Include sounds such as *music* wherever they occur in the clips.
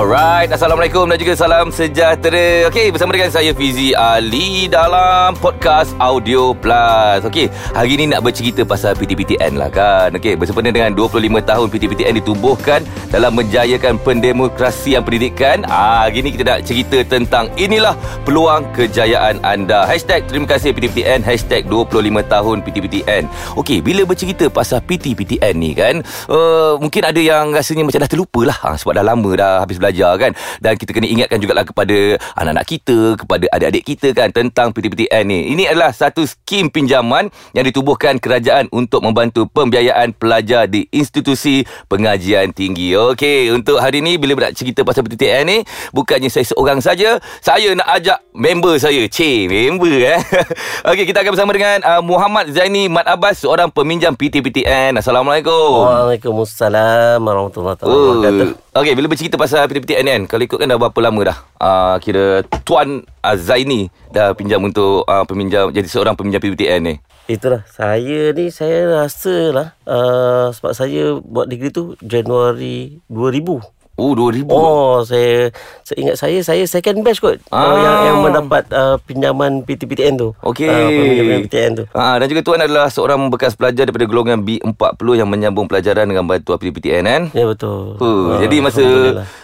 Alright, Assalamualaikum dan juga salam sejahtera Okey, bersama dengan saya Fizi Ali dalam podcast Audio Plus Okey, hari ini nak bercerita pasal PTPTN lah kan Okey, bersempena dengan 25 tahun PTPTN ditubuhkan dalam menjayakan pendemokrasian pendidikan ah, Hari ini kita nak cerita tentang inilah peluang kejayaan anda Hashtag terima kasih PTPTN Hashtag 25 tahun PTPTN Okey, bila bercerita pasal PTPTN ni kan uh, Mungkin ada yang rasanya macam dah terlupa lah ha, Sebab dah lama dah habis belajar kan? Dan kita kena ingatkan jugalah kepada anak-anak kita kepada adik-adik kita kan? Tentang PTPTN ni. Ini adalah satu skim pinjaman yang ditubuhkan kerajaan untuk membantu pembiayaan pelajar di institusi pengajian tinggi. Okey untuk hari ni bila nak cerita pasal PTPTN ni bukannya saya seorang saja. Saya nak ajak member saya. C member eh? *laughs* Okey kita akan bersama dengan uh, Muhammad Zaini Mat Abbas seorang peminjam PTPTN Assalamualaikum. Waalaikumsalam warahmatullahi wabarakatuh. Uh, Okey, bila bercerita pasal PTPTN kan, kalau ikut kan dah berapa lama dah? Uh, kira Tuan uh, Zaini dah pinjam untuk uh, peminjam jadi seorang peminjam PTPTN ni. Itulah saya ni saya rasa lah uh, sebab saya buat degree tu Januari 2000. Oh, 2000. Oh, saya saya ingat saya saya second batch kot. Ah. Uh, yang yang mendapat uh, pinjaman PTPTN tu. Okey. Uh, pinjaman PTPTN tu. Ah, dan juga Tuan adalah seorang bekas pelajar daripada golongan B40 yang menyambung pelajaran dengan bantuan PTPTN kan? Ya betul. Uh, Ah, jadi masa.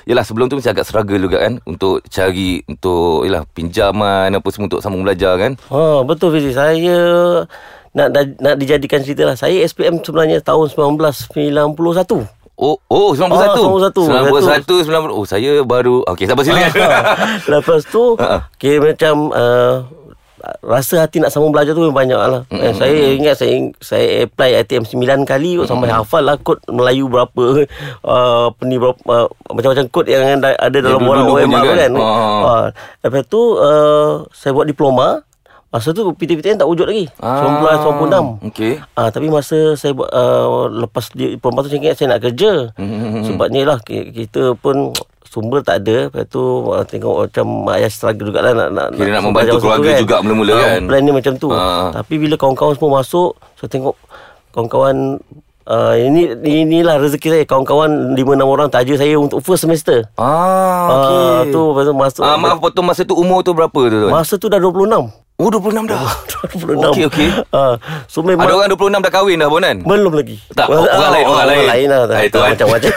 Yalah sebelum tu mesti agak struggle juga kan Untuk cari Untuk Yalah pinjaman Apa semua untuk sambung belajar kan Ha, betul Fizi. Saya nak nak dijadikan cerita lah. Saya SPM sebenarnya tahun 1991. Oh, oh 91. Ah, 91. 91, 90. Oh, saya baru Okey, sabar sini. Lepas tu *laughs* Ha. Kira macam uh, Rasa hati nak sambung belajar tu memang banyak lah mm eh, Saya ingat saya saya apply ITM 9 kali kot Sampai hafal lah kod Melayu berapa uh, *laughs* Apa ni berapa uh, Macam-macam kod yang ada dalam orang dulu-dulu OMR punya kan, kan? kan? Ah. Uh, Lepas tu uh, Saya buat diploma Masa tu PTPTN tak wujud lagi Ah, 1996 okey. Ah tapi masa saya buat uh, lepas diploma tu saya ingat saya nak kerja. Hmm, Sebab ni lah ki- kita pun sumber tak ada. Lepas tu uh, tengok macam mak ayah struggle jugalah nak nak Kira nak membantu keluarga juga mula-mula Ah, kan? Plan ni macam tu. Ah. Tapi bila kawan-kawan semua masuk, saya tengok kawan-kawan Uh, ini inilah rezeki saya kawan-kawan 5 6 orang taja saya untuk first semester. Ah, okey. tu lepas tu masuk. Ah, maaf potong masa tu umur tu berapa tu? Masa tu dah 26. Oh, 26 dah. *laughs* 26. Okey, okey. Ah, so memang Ada orang 26 dah kahwin dah pun kan? belum lagi. Tak, orang Ah, lain, orang lain. lain lah. Ah, itu Tak kan. macam-macam.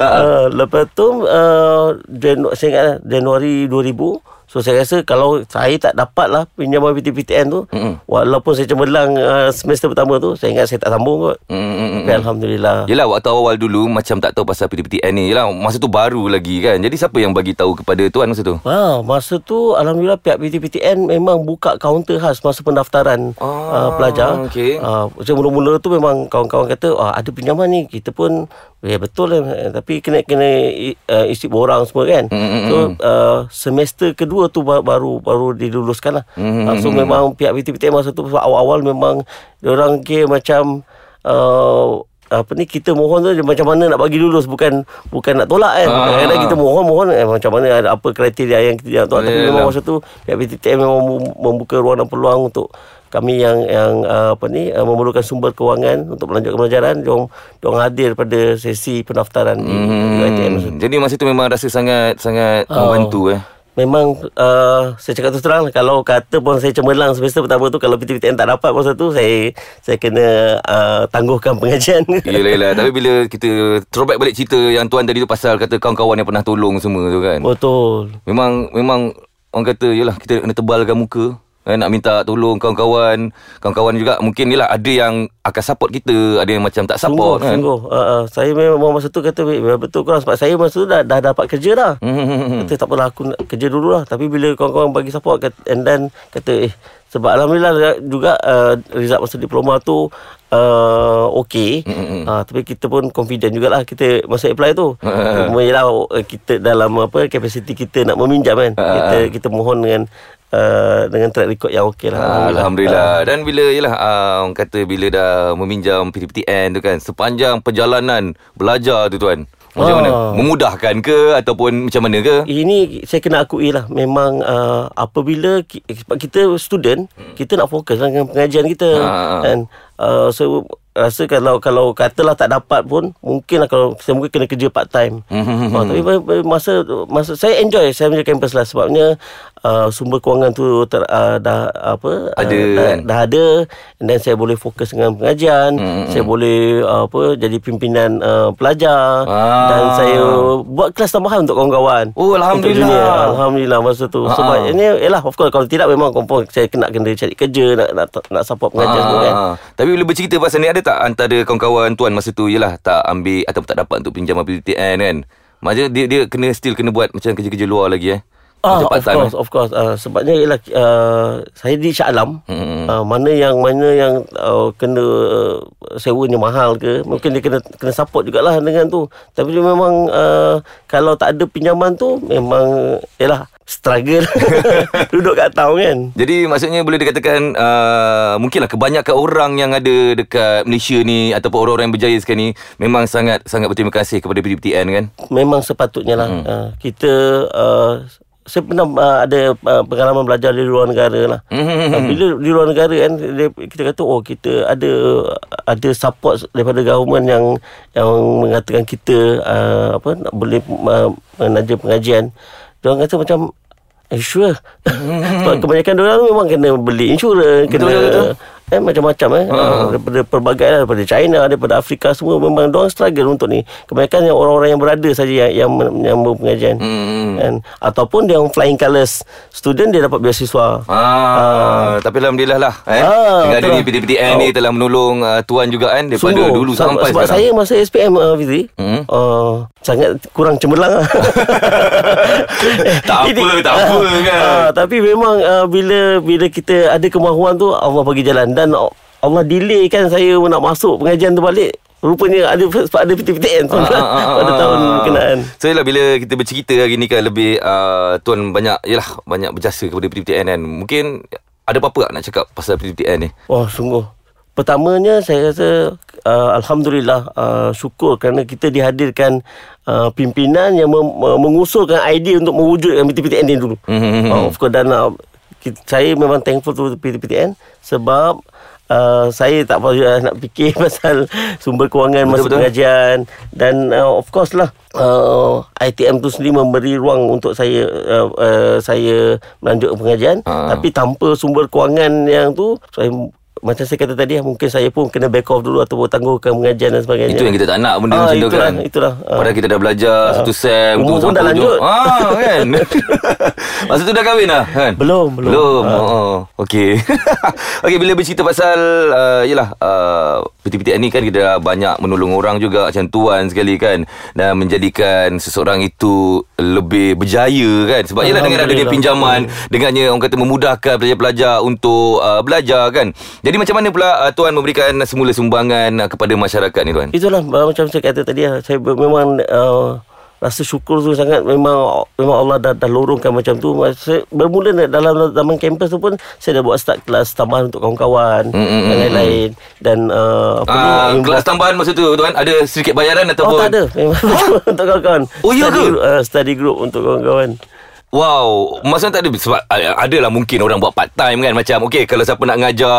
uh, *laughs* lepas tu uh, Janu- saya ingat lah, Januari 2000 So saya rasa kalau saya tak dapat lah pinjaman PTPTN tu Mm-mm. Walaupun saya cemerlang uh, semester pertama tu Saya ingat saya tak sambung kot Mm, mm, mm, Tapi Alhamdulillah Yelah waktu awal dulu Macam tak tahu pasal PTPTN ni Yelah masa tu baru lagi kan Jadi siapa yang bagi tahu kepada tuan masa tu? Ah, masa tu Alhamdulillah pihak PTPTN memang buka kaunter khas masa pendaftaran Ah, uh, pelajar. okey. Ah, macam mula-mula tu memang kawan-kawan kata ah, ada pinjaman ni kita pun ya betul lah tapi kena kena uh, isi borang semua kan. Mm, mm, So uh, semester kedua tu ba- baru baru diluluskan lah. Mm, Ah, so memang pihak PTPTN masa tu awal-awal memang orang kira macam uh, apa ni kita mohon tu macam mana nak bagi lulus bukan bukan nak tolak kan. Ah. Kadang-kadang kita mohon mohon eh, macam mana ada apa kriteria yang kita nak tolak tapi memang masa tu pihak PTTM memang mem- membuka ruang dan peluang untuk kami yang yang uh, apa ni uh, memerlukan sumber kewangan untuk melanjutkan pelajaran jom jom hadir pada sesi pendaftaran di Hmm, UiTM masa tu. Jadi masa tu memang rasa sangat Sangat Oh. membantu eh Memang uh, saya cakap terus terang kalau kata pun saya cemerlang semester pertama tu kalau PTPTN tak dapat masa tu saya saya kena uh, tangguhkan *laughs* pengajian. Yelah yelah Tapi bila kita Throwback balik cerita Yang tuan tadi tu pasal Kata kawan-kawan yang pernah tolong semua tu kan Betul. Memang Memang Orang kata Yelah kita kena tebalkan muka eh, Nak minta tolong kawan-kawan Kawan-kawan juga Mungkin yelah Ada yang Akan support kita Ada yang macam tak support sungguh, kan Sungguh. Uh, uh, saya memang masa tu kata "Weh, betul korang sebab saya masa tu dah, dah dapat kerja dah. Hmm, hmm, hmm, hmm. Kata tak apalah aku nak kerja dulu lah. Tapi bila kawan-kawan bagi support kata, and then kata eh sebab Alhamdulillah juga uh, result masa diploma tu uh, okey. Mm-mm. Uh, tapi kita pun confident jugalah kita masa apply tu. Ah. Cuma ialah uh, kita dalam apa capacity kita nak meminjam kan. Ah, Kita kita mohon dengan uh, dengan track record yang okey lah. Ah, Alhamdulillah. Dan bila yalah uh, orang kata bila dah meminjam PTPTN tu kan sepanjang perjalanan belajar tu tuan. Macam Ah. mana? Memudahkan ke ataupun macam mana ke? Ini saya kena akui lah Memang uh, Apabila Sebab kita student Kita nak fokus lah Dengan pengajian kita Ha, ha. And uh, So rasa kalau kalau katalah tak dapat pun mungkinlah kalau saya mungkin kena kerja part time. *laughs* Oh, tapi masa masa saya enjoy saya punya campus lah sebabnya uh, sumber kewangan tu ter, uh, dah apa Ada, uh, dah, kan? dah ada dan saya boleh fokus dengan pengajian, Mhm. saya boleh uh, apa jadi pimpinan uh, pelajar Ah. dan saya buat kelas tambahan untuk kawan-kawan. Oh, Alhamdulillah. Alhamdulillah masa tu. Ah, Sebab ah. ini ialah of course kalau tidak memang confirm saya kena kena cari kerja nak nak, nak support pengajian semua kan. Ah, Tapi bila bercerita pasal ni ada tak antara kawan-kawan tuan masa tu yalah tak ambil ataupun tak dapat untuk pinjaman PTN kan? Maksudnya dia dia kena still kena buat macam kerja-kerja luar lagi eh. Ah, of part-time, course, of course. Uh, sebabnya ialah uh, saya di Shah Alam. Hmm. Uh, mana yang mana yang uh, kena uh, sewanya mahal ke, mungkin dia kena kena support jugalah dengan tu. Tapi dia memang uh, kalau tak ada pinjaman tu memang ialah struggle *laughs* duduk kat town kan. Jadi maksudnya boleh dikatakan uh, mungkinlah kebanyakan orang yang ada dekat Malaysia ni ataupun orang-orang yang berjaya sekarang ni memang sangat sangat berterima kasih kepada PTPTN kan. memang sepatutnya lah Hmm. uh, kita uh, saya pernah uh, ada uh, pengalaman belajar di luar negara lah. Hmm. Uh, bila di luar negara kan dia, kita kata oh kita ada ada support daripada government yang yang mengatakan kita uh, apa nak boleh uh, menaja pengajian. Dia kata macam sure. *laughs* Sebab kebanyakan orang memang kena beli insurans, kena Betul, betul. Eh macam-macam eh Ha. uh, daripada pelbagai lah, daripada China daripada Afrika semua memang dia orang struggle untuk ni kebanyakan yang orang-orang yang berada saja yang yang menyambung pengajian Hmm. kan ataupun dia yang flying colours student dia dapat beasiswa Ah, tapi alhamdulillah lah eh. Ah, Dengan ni. PTPTN ni telah menolong uh, tuan juga kan daripada Sungguh, dulu sebab, sampai sebab sekarang. saya masa SPM uh, Fitri Hmm. uh, sangat kurang cemerlang lah. *laughs* Tak apa, tak apa kan. Ah, tapi memang uh, bila bila kita ada kemahuan tu Allah bagi jalan dan Allah delay kan saya nak masuk pengajian tu balik. Rupanya ada sebab ada PTPTN tu Ah, ah, ah, pada ah. tahun kenaan. So yalah bila kita bercerita hari ni kan lebih uh, tuan banyak yalah banyak berjasa kepada PTPTN kan. Mungkin ada apa-apa tak nak cakap pasal PTPTN ni? Wah sungguh Pertamanya saya rasa uh, Alhamdulillah uh, Syukur kerana kita dihadirkan uh, Pimpinan yang mem- mengusulkan idea Untuk mewujudkan PTPTN ni dulu Mhm. uh, Of course dan uh, kita, Saya memang thankful to PTPTN Sebab Uh, saya tak payah nak *laughs* fikir *laughs* pasal sumber kewangan masa pengajian. Dan uh, of course lah uh, ITM tu sendiri memberi ruang untuk saya uh, uh, saya melanjutkan pengajian. Ah. tapi tanpa sumber kewangan yang tu saya macam saya kata tadi mungkin saya pun kena back off dulu ataupun tangguhkan pengajian dan sebagainya. Itu yang kita tak nak benda Ah, macam tu itulah, kan. itulah. Ah. Padahal kita dah belajar satu sem Umur tu pun dah lanjut. Ah *laughs* kan. *laughs* Masa tu dah kahwin dah kan? Belum, belum. Belum. Ah. Oh, okey. *laughs* okey bila bercerita pasal uh, yalah uh, PTPTN ni kan kita dah banyak menolong orang juga macam tuan sekali kan dan menjadikan seseorang itu lebih berjaya kan sebab yalah dengan adanya pinjaman dengannya orang kata memudahkan pelajar-pelajar untuk uh, belajar kan. Jadi macam mana pula uh, tuan memberikan semula sumbangan uh, kepada masyarakat ni tuan? Itulah uh, macam saya kata tadi lah, saya memang uh, rasa syukur tu sangat. Memang memang Allah dah, dah lorongkan macam tu. Saya bermula dalam zaman kampus tu pun saya dah buat start kelas tambahan untuk kawan-kawan Mm, mm, dan mm, lain-lain. dan uh, apa Ah, ni kelas tambahan masa tu tuan? Ada sedikit bayaran Oh ataupun tak ada. Memang *laughs* untuk kawan-kawan. Oh, ya study, ke? group, uh, study group untuk kawan-kawan Wow, masa tak ada sebab ada adalah mungkin orang buat part time kan macam okey kalau siapa nak ngajar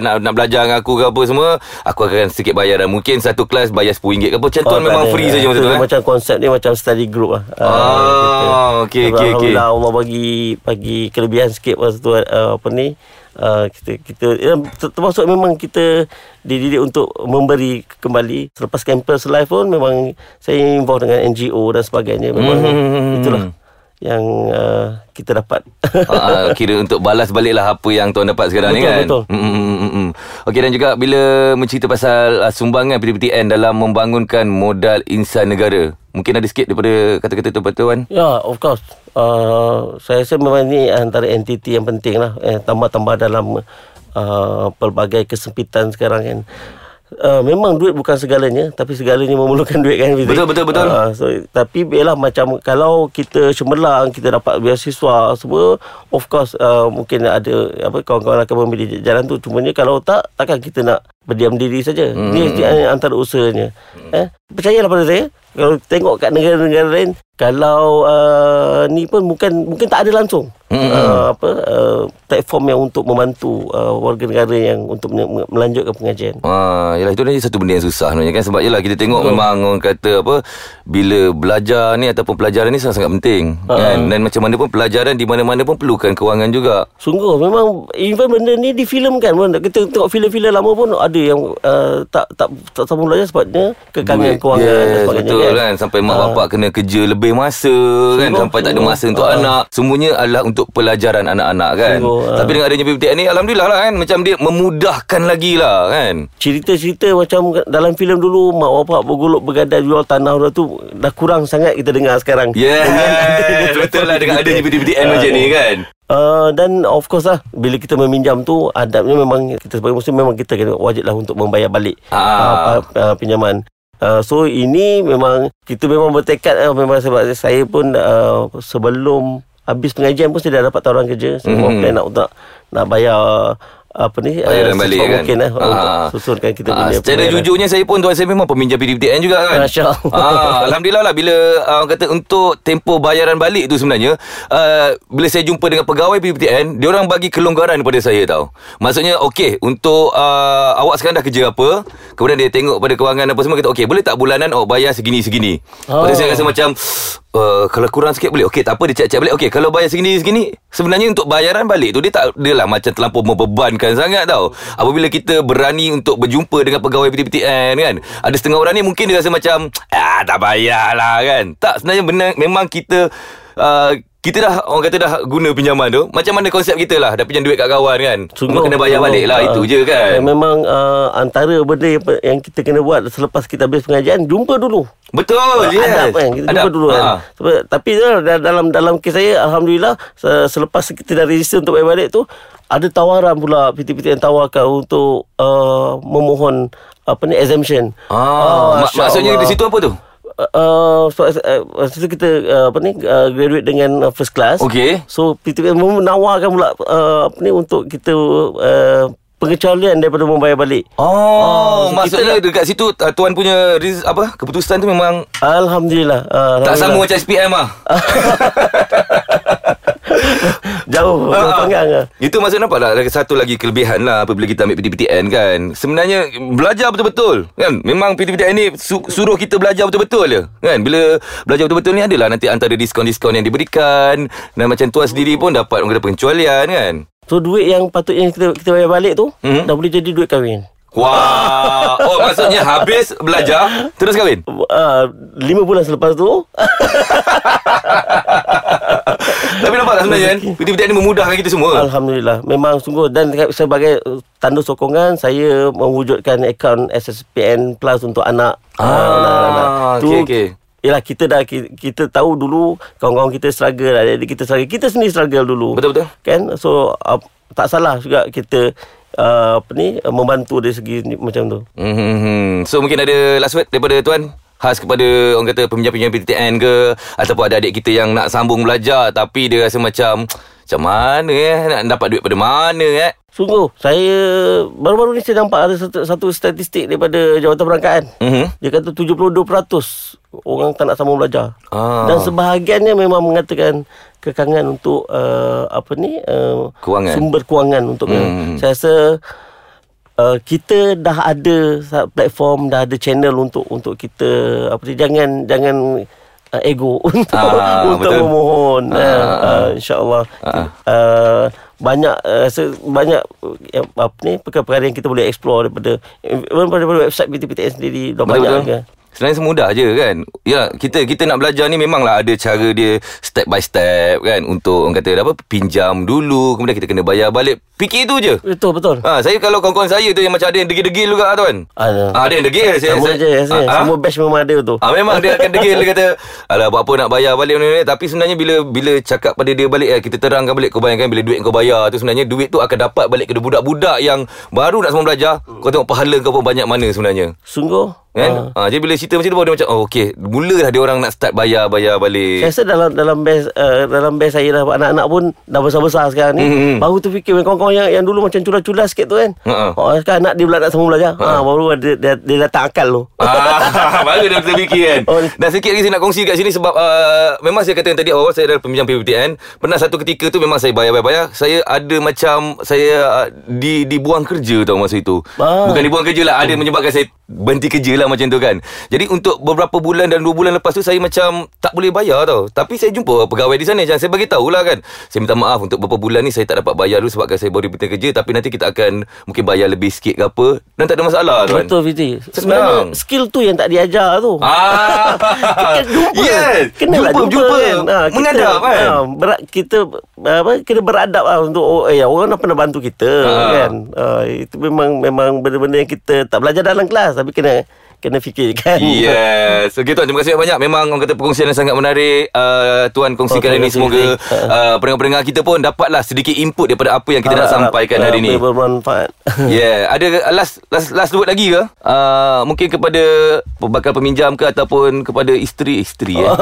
nak nak belajar dengan aku ke apa semua aku akan sedikit bayaran mungkin satu kelas bayar RM10 ke apa macam tuan tak memang ada. free saja masa tu kan Macam konsep ni macam study group lah. Ah, okey, okey, okey. Alhamdulillah Allah bagi bagi kelebihan sikit masa tu uh, apa ni. Uh, kita kita ya, ter- termasuk memang kita dididik untuk memberi kembali selepas campus life pun memang saya involved dengan NGO dan sebagainya memang Hmm. itulah yang uh, kita dapat *laughs* ah, kira untuk balas balik lah apa yang tuan dapat sekarang ni Betul, kan betul. Mm, mm, mm, mm, mm. Okey dan juga bila mencerita pasal uh, sumbangan PTPTN dalam membangunkan modal insan negara Mungkin ada sikit daripada kata-kata tu tuan Ya, of course. Uh, saya rasa memang ni antara entiti yang penting lah. Eh, tambah-tambah dalam uh, pelbagai kesempitan sekarang kan. Uh, memang duit bukan segalanya tapi segalanya memerlukan *laughs* duit kan Fizik? Betul, betul, betul. Uh, so, tapi biarlah macam kalau kita cemerlang kita dapat beasiswa semua of course uh, mungkin ada apa kawan-kawan akan memilih jalan tu cumanya kalau tak takkan kita nak berdiam diri saja hmm. ni, ni antara usahanya eh percayalah pada saya kalau tengok kat negara-negara lain kalau uh, ni pun bukan mungkin tak ada langsung Mm-mm. uh, apa uh, platform yang untuk membantu uh, warga negara yang untuk men- melanjutkan pengajian. Ah, yalah itu ni satu benda yang susah sebenarnya kan sebab yalah kita tengok Betul. memang orang kata apa bila belajar ni ataupun pelajaran ni sangat-sangat penting Ha. kan dan macam mana pun pelajaran di mana-mana pun perlukan kewangan juga. Sungguh memang even benda ni difilmkan pun kita tengok filem-filem lama pun ada yang uh, tak tak tak sambung belajar sebabnya kekangan Duit. kewangan dan yes, sebagainya betul kan. sampai mak Ah. bapak kena kerja lebih masa kan? Sungguh, sampai tak ada masa untuk Ah. anak. Semuanya adalah untuk pelajaran anak-anak kan? Sungguh, ah. tapi dengan adanya PPTN ni alhamdulillah lah kan? Macam dia memudahkan lagi lah kan? Cerita-cerita macam dalam filem dulu mak bapak bergolok bergadai jual tanah tu dah kurang sangat kita dengar sekarang. Yes. *laughs* Betul lah dengan adanya PPTN macam ni kan? Uh, dan of course lah Bila kita meminjam tu Adabnya memang Kita sebagai muslim Memang kita kena wajib lah Untuk membayar balik Ah. uh, uh, Pinjaman Uh, so ini memang kita memang bertekad uh, memang sebab saya pun uh, sebelum habis pengajian pun saya dah dapat tawaran kerja saya Mhm. mm-hmm. plan nak nak nak bayar apa ni Bayaran balik secepat kan mungkin lah Ah. untuk susunkan kita Ah, punya Secara pembayaran. jujurnya Saya pun tuan saya memang Peminjam PDPTN juga kan Masya Allah. ah, Alhamdulillah lah Bila uh, orang kata Untuk tempoh bayaran balik tu sebenarnya uh, Bila saya jumpa dengan pegawai PDPTN Diorang bagi kelonggaran kepada saya tau Maksudnya okey Untuk uh, Awak sekarang dah kerja apa Kemudian dia tengok pada kewangan apa semua Kata okey boleh tak bulanan Oh bayar segini-segini Oh. Lepas tu saya rasa macam Uh, kalau kurang sikit boleh. Okey tak apa dia cek-cek balik. Okey kalau bayar segini-segini Sebenarnya untuk bayaran balik tu Dia tak dia lah macam terlampau membebankan sangat tau. Apabila kita berani untuk berjumpa Dengan pegawai PTPTN kan? Ada setengah orang ni mungkin dia rasa macam Ah tak payah lah kan? Tak sebenarnya benar Memang kita uh, kita dah orang kata dah guna pinjaman tu macam mana konsep kita lah dah pinjam duit kat kawan kan Cuma kena bayar balik lah Ah. itu je kan Memang uh, antara benda yang, kita kena buat selepas kita habis pengajian jumpa dulu. betul Uh, yes. Adab kan Kita jumpa dulu kan. Sebab, Tapi uh, dalam dalam kes saya Alhamdulillah se- Selepas kita dah register Untuk bayar balik tu Ada tawaran pula PT-PT yang tawarkan Untuk uh, Memohon Apa ni Exemption ah, mak- Masya maksudnya Allah. di situ apa tu Uh, so, uh, Masa tu kita uh, Apa ni uh, Graduate dengan uh, first class Okey. So PT menawarkan pula uh, Apa ni Untuk kita uh, Pengecualian daripada membayar balik Oh, Ah, so maksudnya kita dekat situ uh, tuan punya riz, apa keputusan tu memang Alhamdulillah uh, tak sama Alhamdulillah. macam SPM ah. *laughs* Jauh Jauh Ah, panggang lah Itu maksud nampak Ada satu lagi kelebihan lah Apabila kita ambil PTPTN kan. Sebenarnya Belajar betul-betul Kan? Memang PTPTN ni su- Suruh kita belajar betul-betul je Kan? Bila belajar betul-betul ni Adalah nanti antara diskaun-diskaun yang diberikan Dan macam tuan sendiri pun Dapat orang kata pengecualian kan? So duit yang patutnya kita kita bayar balik tu Mhm. dah boleh jadi duit kahwin. Wah. Oh maksudnya habis belajar Terus kahwin? Uh, lima bulan selepas tu *laughs* Tapi nampak tak sebenarnya kan PTPTN ni memudahkan kita semua? Alhamdulillah. Memang sungguh. Dan sebagai uh, tanda sokongan Saya mewujudkan akaun SSPN Plus untuk anak. Ah, anak-anak. okey, okey. Yalah kita dah kita, kita tahu dulu kawan-kawan kita struggle. Adik kita struggle. Kita sendiri struggle dulu. Betul-betul. kan? So uh, tak salah juga kita uh, apa ni uh, membantu dari segi ni, macam tu. Hmm, so mungkin ada last word daripada tuan khas kepada orang kata peminjam-peminjam PTN ke ataupun ada adik kita yang nak sambung belajar tapi dia rasa macam macam mana eh nak dapat duit pada mana eh Sungguh Saya Baru-baru ni saya nampak Ada satu, satu statistik Daripada Jabatan Perangkaan Mhm. Dia kata 72% Orang tak nak sambung belajar Ah. Dan sebahagiannya Memang mengatakan Kekangan untuk uh, Apa ni uh, Kewangan. Sumber kewangan untuk Hmm. Saya rasa Uh, kita dah ada platform dah ada channel untuk untuk kita apa ni jangan jangan uh, ego *laughs* untuk Ah, untuk betul. memohon Ah, uh, ah. uh, insyaallah Ah. uh, banyak uh, rasa banyak uh, apa ni perkara-perkara yang kita boleh explore daripada even daripada website PTPTN sendiri dah banyak Betul-betul. kan Sebenarnya semudah je kan. Ya kita kita nak belajar ni Memanglah ada cara dia Step by step kan. Untuk orang kata apa Pinjam dulu Kemudian kita kena bayar balik. Fikir tu je. Betul betul. Ha, saya kalau kawan-kawan saya tu yang macam ada yang degil-degil juga tuan. Ada. Ah, ada yang degil. Saya, sama saya, je rasanya Ah, ah. semua batch memang ada tu. Ah memang dia akan degil. Dia kata alah buat apa nak bayar balik ni, ni? Tapi sebenarnya bila bila cakap pada dia balik eh, kita terangkan balik kau bayangkan bila duit kau bayar tu sebenarnya duit tu akan dapat balik kepada budak-budak yang baru nak semua belajar. Kau tengok pahala kau pun banyak mana sebenarnya. Sungguh Kan? Ha. Jadi bila cerita macam tu baru dia macam oh okey, mulalah dia orang nak start bayar-bayar balik. Saya rasa dalam dalam base uh, dalam base saya dah anak-anak pun dah besar-besar sekarang ni. Hmm. Baru tu fikir kawan-kawan yang yang dulu macam culas-culas sikit tu kan. Ha. Oh, sekarang anak dia pula nak sambung belajar. Ha. baru dia, dia, dia datang akal tu. Ah, *laughs* baru dia terfikir kan Oh. Dan sikit lagi saya nak kongsi kat sini Sebab uh, Memang saya katakan tadi awal Saya adalah peminjam PPTN Pernah satu ketika tu Memang saya bayar-bayar Saya ada macam Saya uh, di, Dibuang kerja tau masa itu Ah. Bukan dibuang kerja lah Ada menyebabkan saya Berhenti kerja lah macam tu kan Jadi untuk beberapa bulan Dan dua bulan lepas tu Saya macam Tak boleh bayar tau Tapi saya jumpa pegawai di sana Macam saya bagi tahu lah kan Saya minta maaf Untuk beberapa bulan ni Saya tak dapat bayar dulu Sebabkan saya baru berhenti kerja Tapi nanti kita akan Mungkin bayar lebih sikit ke apa Dan tak ada masalah tuan Betul Fiti. Senang. Sebenarnya skill tu yang tak diajar tu. Ah, *laughs* jumpa. yes. Kena lah jumpa, jumpa. kan. Ha, kita, Mengadap kan. Ha, berat, kita apa kena beradab lah untuk oh, eh orang nak pernah bantu kita Ha. kan. Ha, itu memang memang benda-benda yang kita tak belajar dalam kelas tapi kena kena fikirkan. Yes *laughs* Okay tuan Terima kasih banyak Memang orang kata perkongsian yang sangat menarik uh, Tuan kongsikan Oh, hari ini Semoga Fizik. uh, Pendengar-pendengar kita pun Dapatlah sedikit input Daripada apa yang kita nak Harap- sampaikan harap, hari ini uh, Bermanfaat. *laughs* Yeah, ada last last last word lagi ke? Uh, mungkin kepada bakal peminjam ke ataupun kepada isteri isteri eh. *laughs*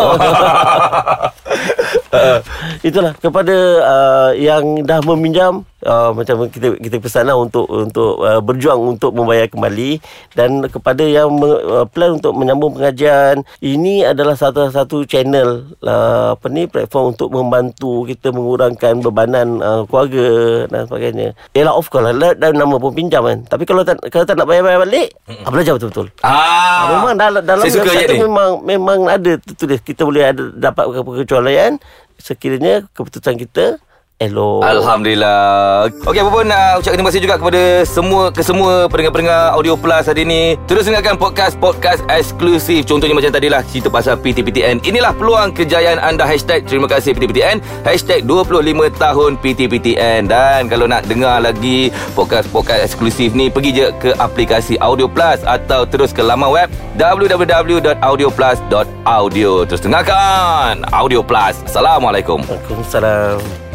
Itulah kepada uh, yang dah meminjam uh, macam kita kita pesanlah untuk untuk uh, berjuang untuk membayar kembali dan kepada yang me, uh, plan untuk menyambung pengajian ini adalah satu-satu channel uh, apa ni platform untuk membantu kita mengurangkan bebanan uh, keluarga dan sebagainya. Yalah of course lah dan nama pun pinjam kan. Tapi kalau tak kalau tak nak bayar-bayar balik, mm belajar betul-betul. ah, Memang dalam dalam Saya memang memang ada tertulis kita boleh ada dapat kekecualian sekiranya keputusan kita elok. Alhamdulillah. Okey, apa pun nak ucapkan terima kasih juga kepada semua ke semua pendengar-pendengar Audio Plus hari ini. Terus dengarkan podcast-podcast eksklusif. Contohnya macam tadilah cerita pasal PTPTN. Inilah peluang kejayaan anda. Hashtag terima kasih PTPTN. Hashtag 25 tahun PTPTN. Dan kalau nak dengar lagi podcast-podcast eksklusif ni, pergi je ke aplikasi Audio Plus atau terus ke laman web www.audioplus.audio. Terus dengarkan Audio Plus. Assalamualaikum. Waalaikumsalam.